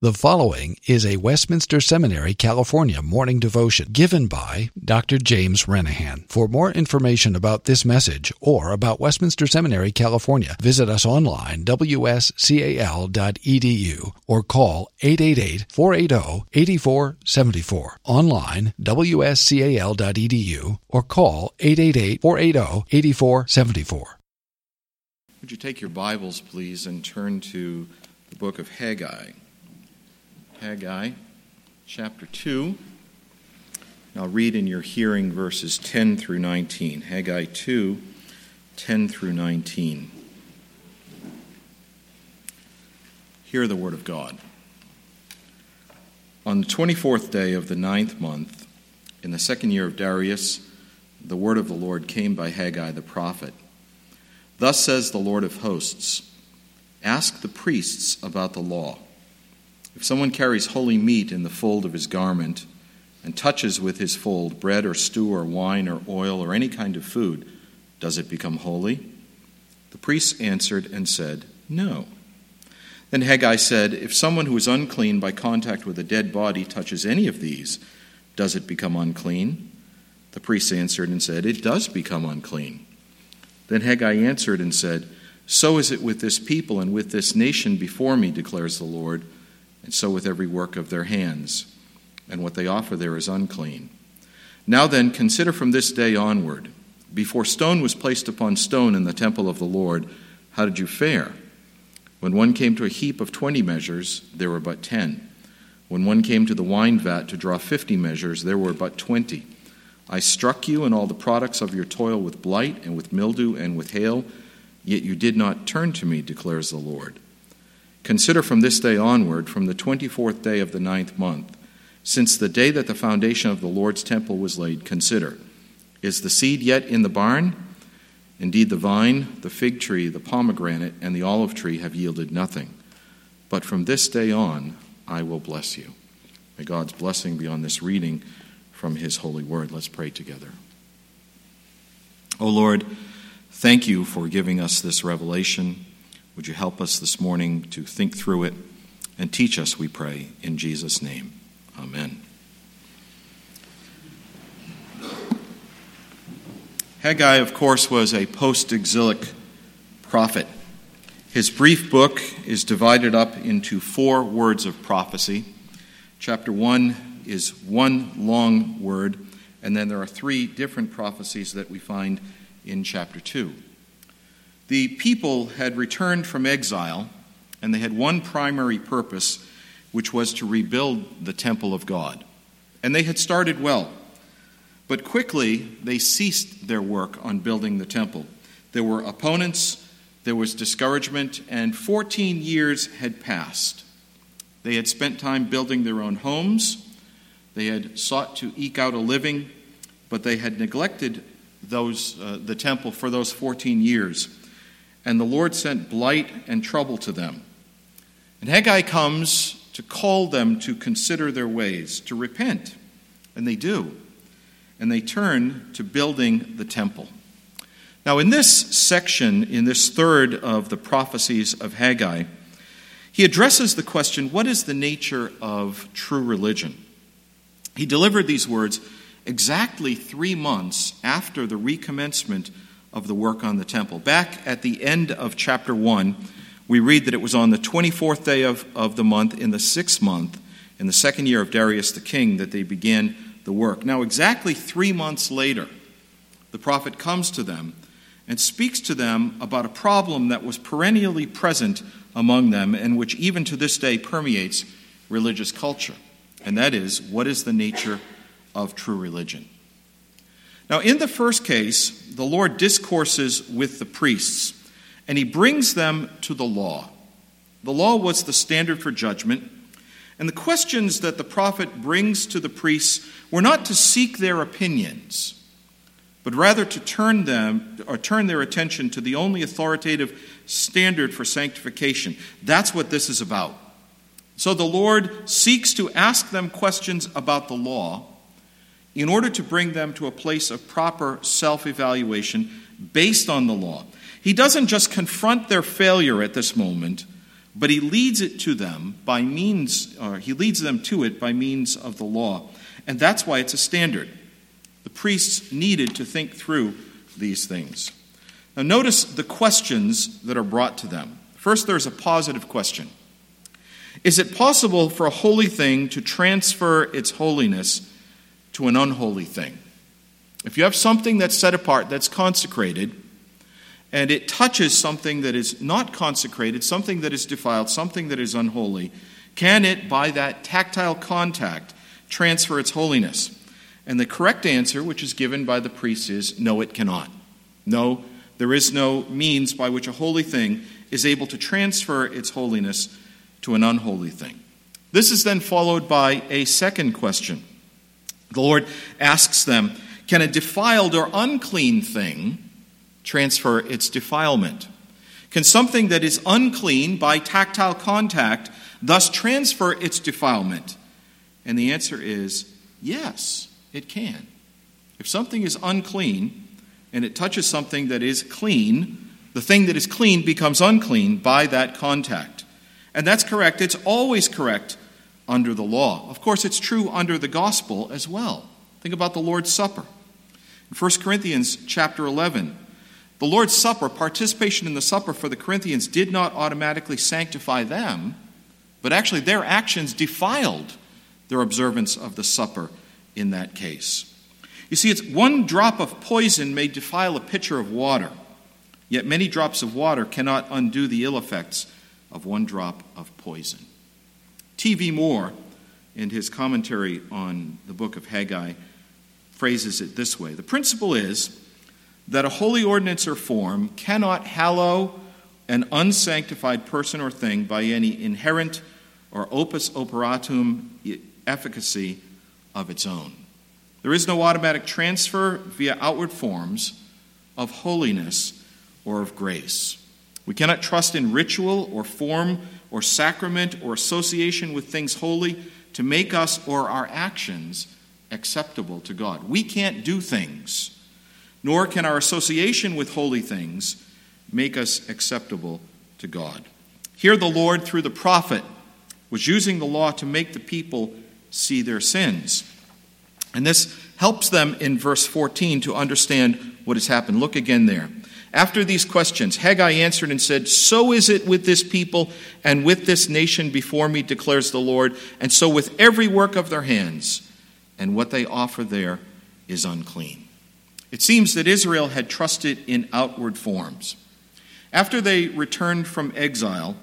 The following is a Westminster Seminary, California morning devotion given by Dr. James Renihan. For more information about this message or about Westminster Seminary, California, visit us online wscal.edu or call 888-480-8474. Online wscal.edu or call 888-480-8474. Would you take your Bibles, please, and turn to the book of Haggai? Haggai chapter 2. I'll read in your hearing verses 10 through 19. Haggai 2, 10 through 19. Hear the word of God. On the 24th day of the ninth month, in the second year of Darius, the word of the Lord came by Haggai the prophet. Thus says the Lord of hosts Ask the priests about the law. If someone carries holy meat in the fold of his garment and touches with his fold bread or stew or wine or oil or any kind of food, does it become holy? The priests answered and said, No. Then Haggai said, If someone who is unclean by contact with a dead body touches any of these, does it become unclean? The priests answered and said, It does become unclean. Then Haggai answered and said, So is it with this people and with this nation before me, declares the Lord and so with every work of their hands, and what they offer there is unclean. Now then, consider from this day onward. Before stone was placed upon stone in the temple of the Lord, how did you fare? When one came to a heap of twenty measures, there were but ten. When one came to the wine vat to draw fifty measures, there were but twenty. I struck you and all the products of your toil with blight and with mildew and with hail, yet you did not turn to me, declares the Lord. Consider from this day onward, from the 24th day of the ninth month, since the day that the foundation of the Lord's temple was laid, consider Is the seed yet in the barn? Indeed, the vine, the fig tree, the pomegranate, and the olive tree have yielded nothing. But from this day on, I will bless you. May God's blessing be on this reading from His holy word. Let's pray together. O Lord, thank you for giving us this revelation. Would you help us this morning to think through it and teach us, we pray, in Jesus' name. Amen. Haggai, of course, was a post exilic prophet. His brief book is divided up into four words of prophecy. Chapter 1 is one long word, and then there are three different prophecies that we find in chapter 2. The people had returned from exile, and they had one primary purpose, which was to rebuild the temple of God. And they had started well. But quickly, they ceased their work on building the temple. There were opponents, there was discouragement, and 14 years had passed. They had spent time building their own homes, they had sought to eke out a living, but they had neglected those, uh, the temple for those 14 years and the Lord sent blight and trouble to them. And Haggai comes to call them to consider their ways, to repent. And they do. And they turn to building the temple. Now, in this section, in this third of the prophecies of Haggai, he addresses the question what is the nature of true religion? He delivered these words exactly three months after the recommencement of the work on the temple. Back at the end of chapter 1, we read that it was on the 24th day of, of the month, in the sixth month, in the second year of Darius the king, that they began the work. Now, exactly three months later, the prophet comes to them and speaks to them about a problem that was perennially present among them and which even to this day permeates religious culture. And that is, what is the nature of true religion? Now, in the first case, the Lord discourses with the priests, and he brings them to the law. The law was the standard for judgment, and the questions that the prophet brings to the priests were not to seek their opinions, but rather to turn them or turn their attention to the only authoritative standard for sanctification. That's what this is about. So the Lord seeks to ask them questions about the law in order to bring them to a place of proper self evaluation based on the law. He doesn't just confront their failure at this moment, but he leads it to them by means, or he leads them to it by means of the law. And that's why it's a standard. The priests needed to think through these things. Now, notice the questions that are brought to them. First, there's a positive question Is it possible for a holy thing to transfer its holiness to an unholy thing? If you have something that's set apart, that's consecrated, and it touches something that is not consecrated, something that is defiled, something that is unholy, can it, by that tactile contact, transfer its holiness? And the correct answer, which is given by the priest, is no, it cannot. No, there is no means by which a holy thing is able to transfer its holiness to an unholy thing. This is then followed by a second question. The Lord asks them, Can a defiled or unclean thing transfer its defilement? Can something that is unclean by tactile contact thus transfer its defilement? And the answer is yes, it can. If something is unclean and it touches something that is clean, the thing that is clean becomes unclean by that contact. And that's correct. It's always correct under the law. Of course, it's true under the gospel as well. Think about the Lord's Supper. In 1 Corinthians chapter 11, the Lord's Supper, participation in the supper for the Corinthians, did not automatically sanctify them, but actually their actions defiled their observance of the supper in that case. You see, it's one drop of poison may defile a pitcher of water, yet many drops of water cannot undo the ill effects of one drop of poison. T.V. Moore, in his commentary on the book of Haggai, phrases it this way The principle is that a holy ordinance or form cannot hallow an unsanctified person or thing by any inherent or opus operatum efficacy of its own. There is no automatic transfer via outward forms of holiness or of grace. We cannot trust in ritual or form or sacrament or association with things holy to make us or our actions acceptable to God. We can't do things nor can our association with holy things make us acceptable to God. Here, the Lord, through the prophet, was using the law to make the people see their sins. And this helps them in verse 14 to understand what has happened. Look again there. After these questions, Haggai answered and said, So is it with this people and with this nation before me, declares the Lord, and so with every work of their hands, and what they offer there is unclean. It seems that Israel had trusted in outward forms. After they returned from exile,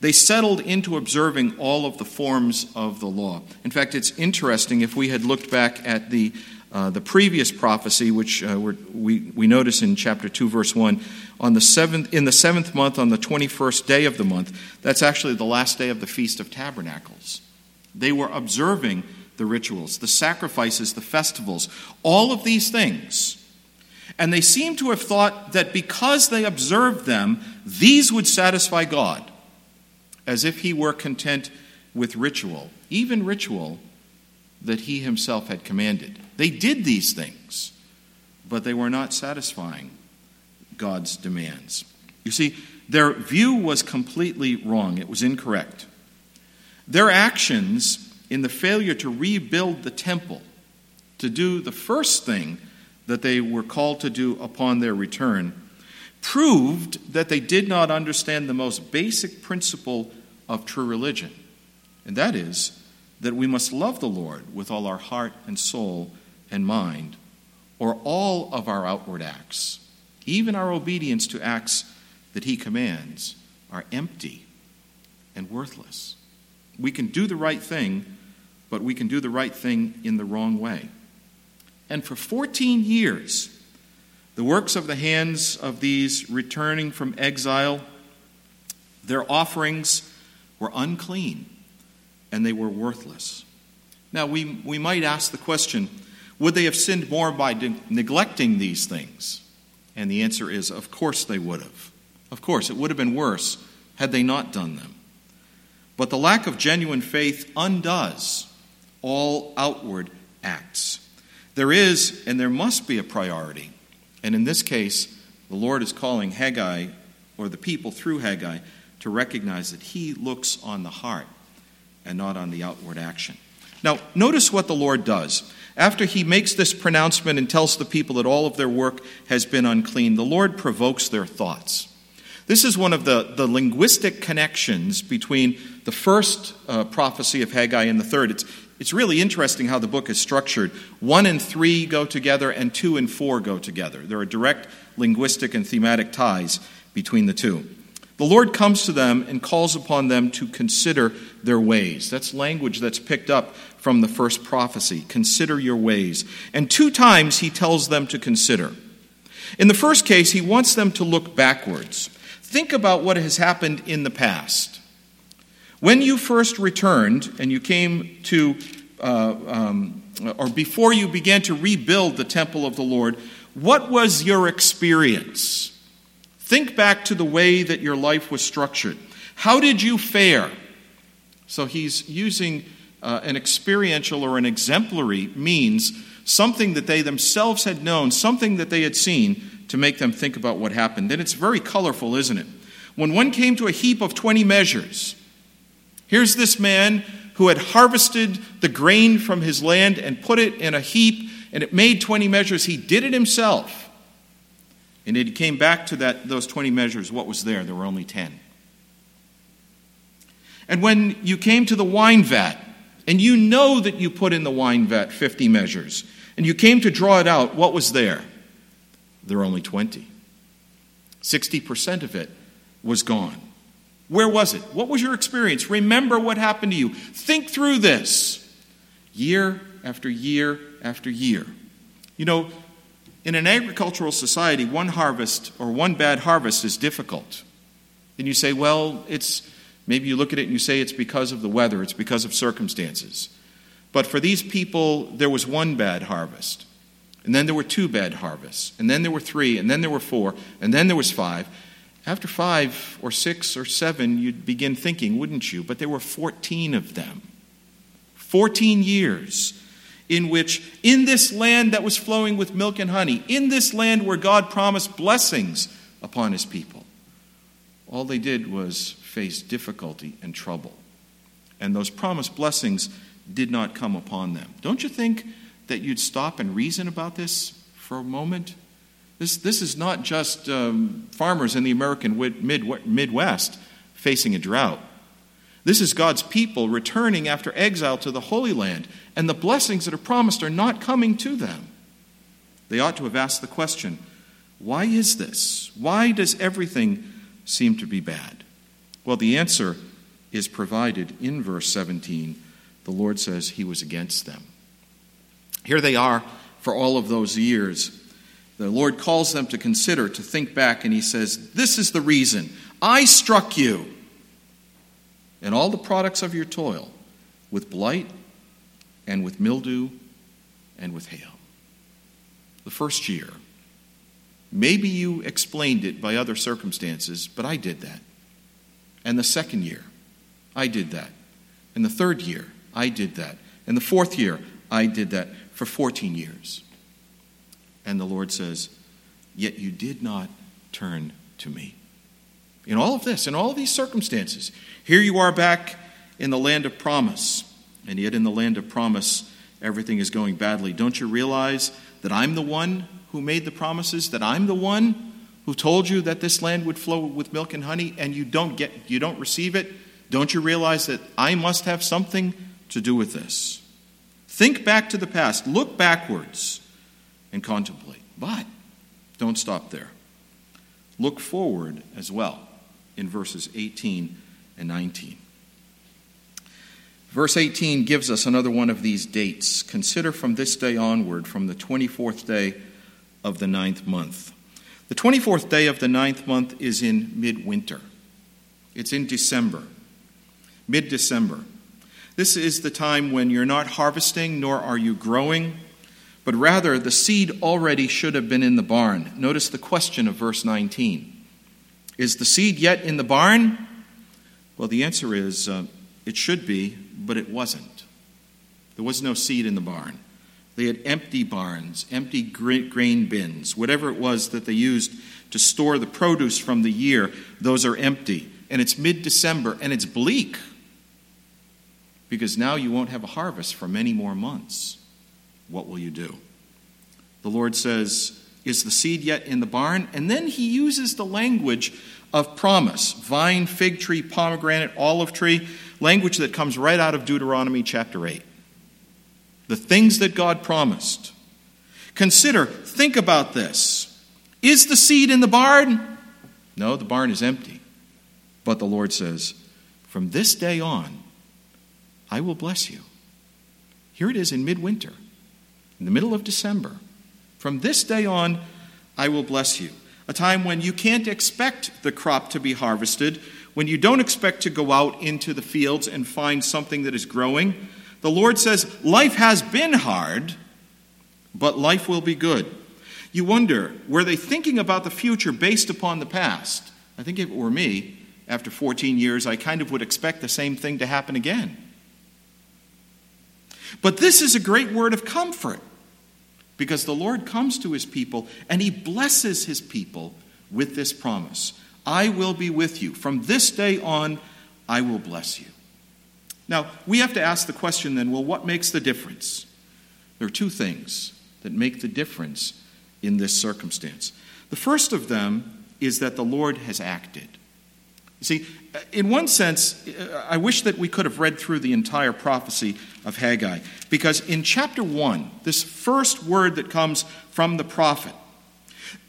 they settled into observing all of the forms of the law. In fact, it's interesting if we had looked back at the, uh, the previous prophecy, which uh, we, we notice in chapter 2, verse 1, on the seventh, in the seventh month, on the 21st day of the month, that's actually the last day of the Feast of Tabernacles. They were observing the rituals, the sacrifices, the festivals, all of these things and they seem to have thought that because they observed them, these would satisfy God, as if he were content with ritual, even ritual that he himself had commanded. They did these things, but they were not satisfying God's demands. You see, their view was completely wrong, it was incorrect. Their actions in the failure to rebuild the temple, to do the first thing that they were called to do upon their return proved that they did not understand the most basic principle of true religion, and that is that we must love the Lord with all our heart and soul and mind, or all of our outward acts, even our obedience to acts that He commands, are empty and worthless. We can do the right thing, but we can do the right thing in the wrong way. And for 14 years, the works of the hands of these returning from exile, their offerings were unclean and they were worthless. Now, we, we might ask the question would they have sinned more by de- neglecting these things? And the answer is of course they would have. Of course, it would have been worse had they not done them. But the lack of genuine faith undoes all outward acts. There is and there must be a priority. And in this case, the Lord is calling Haggai, or the people through Haggai, to recognize that He looks on the heart and not on the outward action. Now, notice what the Lord does. After he makes this pronouncement and tells the people that all of their work has been unclean, the Lord provokes their thoughts. This is one of the, the linguistic connections between the first uh, prophecy of Haggai and the third. It's, it's really interesting how the book is structured. One and three go together, and two and four go together. There are direct linguistic and thematic ties between the two. The Lord comes to them and calls upon them to consider their ways. That's language that's picked up from the first prophecy. Consider your ways. And two times he tells them to consider. In the first case, he wants them to look backwards. Think about what has happened in the past. When you first returned and you came to, uh, um, or before you began to rebuild the temple of the Lord, what was your experience? Think back to the way that your life was structured. How did you fare? So he's using uh, an experiential or an exemplary means, something that they themselves had known, something that they had seen, to make them think about what happened. And it's very colorful, isn't it? When one came to a heap of 20 measures, here's this man who had harvested the grain from his land and put it in a heap, and it made 20 measures. He did it himself. And it came back to that, those 20 measures, what was there? There were only 10. And when you came to the wine vat, and you know that you put in the wine vat 50 measures, and you came to draw it out, what was there? There were only 20. 60% of it was gone. Where was it? What was your experience? Remember what happened to you. Think through this year after year after year. You know, in an agricultural society, one harvest or one bad harvest is difficult. And you say, well, it's maybe you look at it and you say it's because of the weather, it's because of circumstances. But for these people, there was one bad harvest. And then there were two bad harvests. And then there were three. And then there were four. And then there was five. After five or six or seven, you'd begin thinking, wouldn't you? But there were 14 of them. 14 years in which, in this land that was flowing with milk and honey, in this land where God promised blessings upon his people, all they did was face difficulty and trouble. And those promised blessings did not come upon them. Don't you think that you'd stop and reason about this for a moment? This, this is not just um, farmers in the American Midwest facing a drought. This is God's people returning after exile to the Holy Land, and the blessings that are promised are not coming to them. They ought to have asked the question why is this? Why does everything seem to be bad? Well, the answer is provided in verse 17. The Lord says he was against them. Here they are for all of those years. The Lord calls them to consider, to think back, and he says, This is the reason. I struck you and all the products of your toil with blight and with mildew and with hail. The first year, maybe you explained it by other circumstances, but I did that. And the second year, I did that. And the third year, I did that. And the fourth year, I did that for 14 years. And the Lord says, Yet you did not turn to me. In all of this, in all these circumstances, here you are back in the land of promise, and yet in the land of promise, everything is going badly. Don't you realize that I'm the one who made the promises, that I'm the one who told you that this land would flow with milk and honey, and you don't get you don't receive it? Don't you realize that I must have something to do with this? Think back to the past, look backwards, and contemplate. But don't stop there. Look forward as well in verses 18 and 19. Verse 18 gives us another one of these dates. Consider from this day onward, from the 24th day of the ninth month. The 24th day of the ninth month is in midwinter, it's in December, mid December. This is the time when you're not harvesting nor are you growing, but rather the seed already should have been in the barn. Notice the question of verse 19 Is the seed yet in the barn? Well, the answer is uh, it should be, but it wasn't. There was no seed in the barn. They had empty barns, empty grain bins, whatever it was that they used to store the produce from the year, those are empty. and it's mid December and it's bleak because now you won't have a harvest for many more months. What will you do? The Lord says, Is the seed yet in the barn? And then he uses the language of promise vine, fig tree, pomegranate, olive tree, language that comes right out of Deuteronomy chapter 8. The things that God promised. Consider, think about this. Is the seed in the barn? No, the barn is empty. But the Lord says, From this day on, I will bless you. Here it is in midwinter, in the middle of December. From this day on, I will bless you. A time when you can't expect the crop to be harvested, when you don't expect to go out into the fields and find something that is growing. The Lord says, Life has been hard, but life will be good. You wonder, were they thinking about the future based upon the past? I think if it were me, after 14 years, I kind of would expect the same thing to happen again. But this is a great word of comfort because the Lord comes to his people and he blesses his people with this promise I will be with you. From this day on, I will bless you. Now, we have to ask the question then well, what makes the difference? There are two things that make the difference in this circumstance. The first of them is that the Lord has acted. You see, in one sense, I wish that we could have read through the entire prophecy of Haggai, because in chapter 1, this first word that comes from the prophet,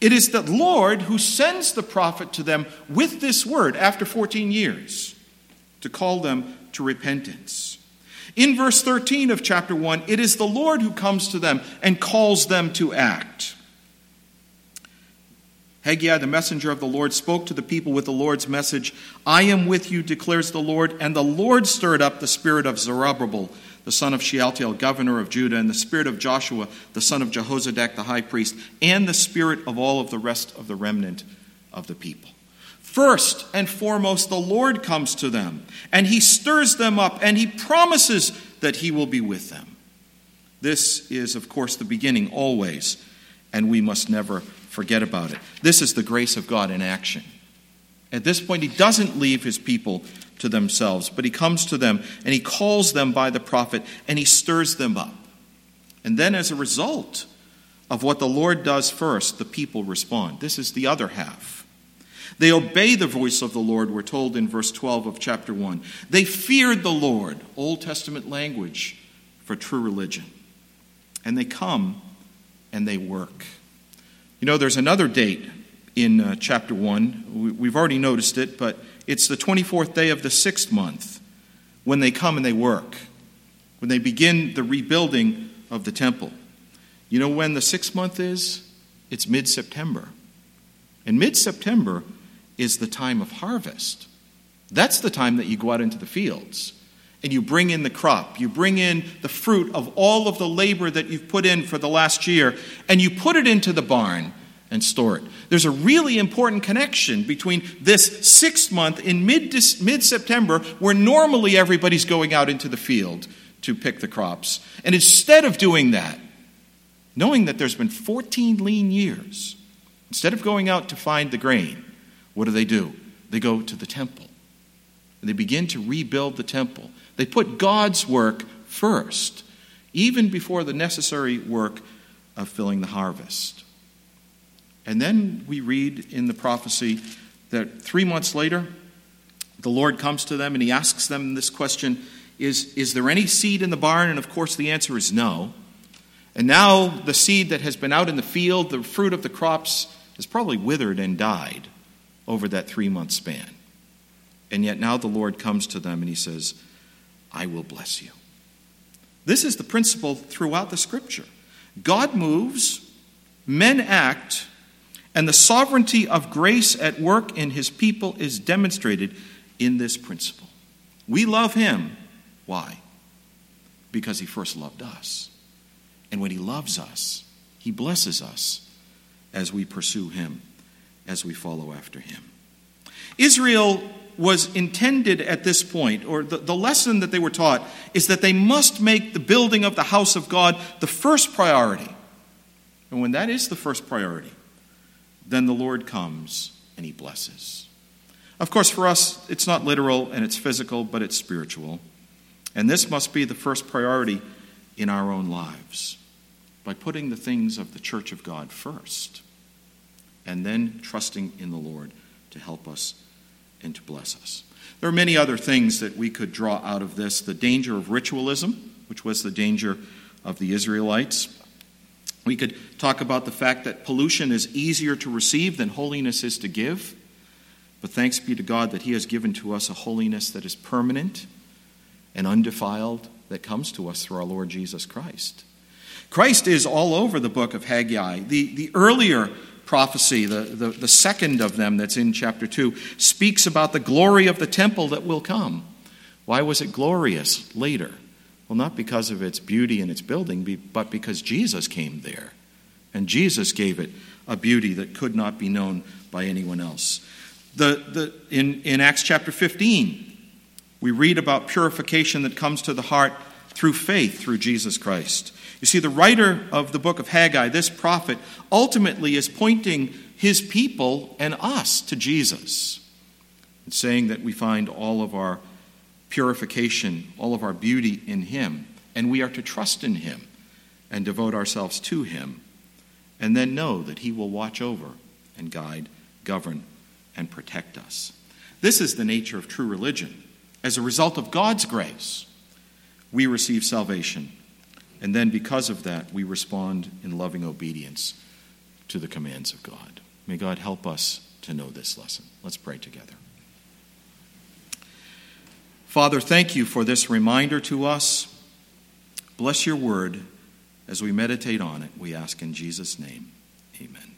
it is the Lord who sends the prophet to them with this word after 14 years to call them to repentance. In verse 13 of chapter 1, it is the Lord who comes to them and calls them to act. Haggai, the messenger of the Lord, spoke to the people with the Lord's message I am with you, declares the Lord. And the Lord stirred up the spirit of Zerubbabel, the son of Shealtiel, governor of Judah, and the spirit of Joshua, the son of Jehozadak, the high priest, and the spirit of all of the rest of the remnant of the people. First and foremost, the Lord comes to them, and he stirs them up, and he promises that he will be with them. This is, of course, the beginning always, and we must never forget about it. This is the grace of God in action. At this point, he doesn't leave his people to themselves, but he comes to them and he calls them by the prophet and he stirs them up. And then, as a result of what the Lord does first, the people respond. This is the other half. They obey the voice of the Lord, we're told in verse 12 of chapter 1. They feared the Lord, Old Testament language for true religion. And they come and they work. You know, there's another date in uh, chapter 1. We've already noticed it, but it's the 24th day of the sixth month when they come and they work, when they begin the rebuilding of the temple. You know when the sixth month is? It's mid September. And mid September is the time of harvest. That's the time that you go out into the fields and you bring in the crop. You bring in the fruit of all of the labor that you've put in for the last year, and you put it into the barn and store it. There's a really important connection between this sixth month in mid September, where normally everybody's going out into the field to pick the crops. And instead of doing that, knowing that there's been 14 lean years, instead of going out to find the grain, what do they do? They go to the temple. And they begin to rebuild the temple. They put God's work first, even before the necessary work of filling the harvest. And then we read in the prophecy that three months later, the Lord comes to them and he asks them this question is, is there any seed in the barn? And of course, the answer is no. And now the seed that has been out in the field, the fruit of the crops, has probably withered and died over that three month span. And yet now the Lord comes to them and he says, I will bless you. This is the principle throughout the scripture. God moves, men act, and the sovereignty of grace at work in his people is demonstrated in this principle. We love him. Why? Because he first loved us. And when he loves us, he blesses us as we pursue him, as we follow after him. Israel was intended at this point, or the, the lesson that they were taught, is that they must make the building of the house of God the first priority. And when that is the first priority, then the Lord comes and he blesses. Of course, for us, it's not literal and it's physical, but it's spiritual. And this must be the first priority in our own lives by putting the things of the church of God first and then trusting in the Lord to help us and to bless us. There are many other things that we could draw out of this the danger of ritualism, which was the danger of the Israelites. We could talk about the fact that pollution is easier to receive than holiness is to give. But thanks be to God that He has given to us a holiness that is permanent and undefiled that comes to us through our Lord Jesus Christ. Christ is all over the book of Haggai. The, the earlier prophecy, the, the, the second of them that's in chapter 2, speaks about the glory of the temple that will come. Why was it glorious later? Well, not because of its beauty and its building, but because Jesus came there. And Jesus gave it a beauty that could not be known by anyone else. The, the, in, in Acts chapter 15, we read about purification that comes to the heart through faith through Jesus Christ. You see, the writer of the book of Haggai, this prophet, ultimately is pointing his people and us to Jesus, and saying that we find all of our purification, all of our beauty in him, and we are to trust in him and devote ourselves to him, and then know that he will watch over and guide, govern, and protect us. This is the nature of true religion. As a result of God's grace, we receive salvation and then, because of that, we respond in loving obedience to the commands of God. May God help us to know this lesson. Let's pray together. Father, thank you for this reminder to us. Bless your word as we meditate on it. We ask in Jesus' name. Amen.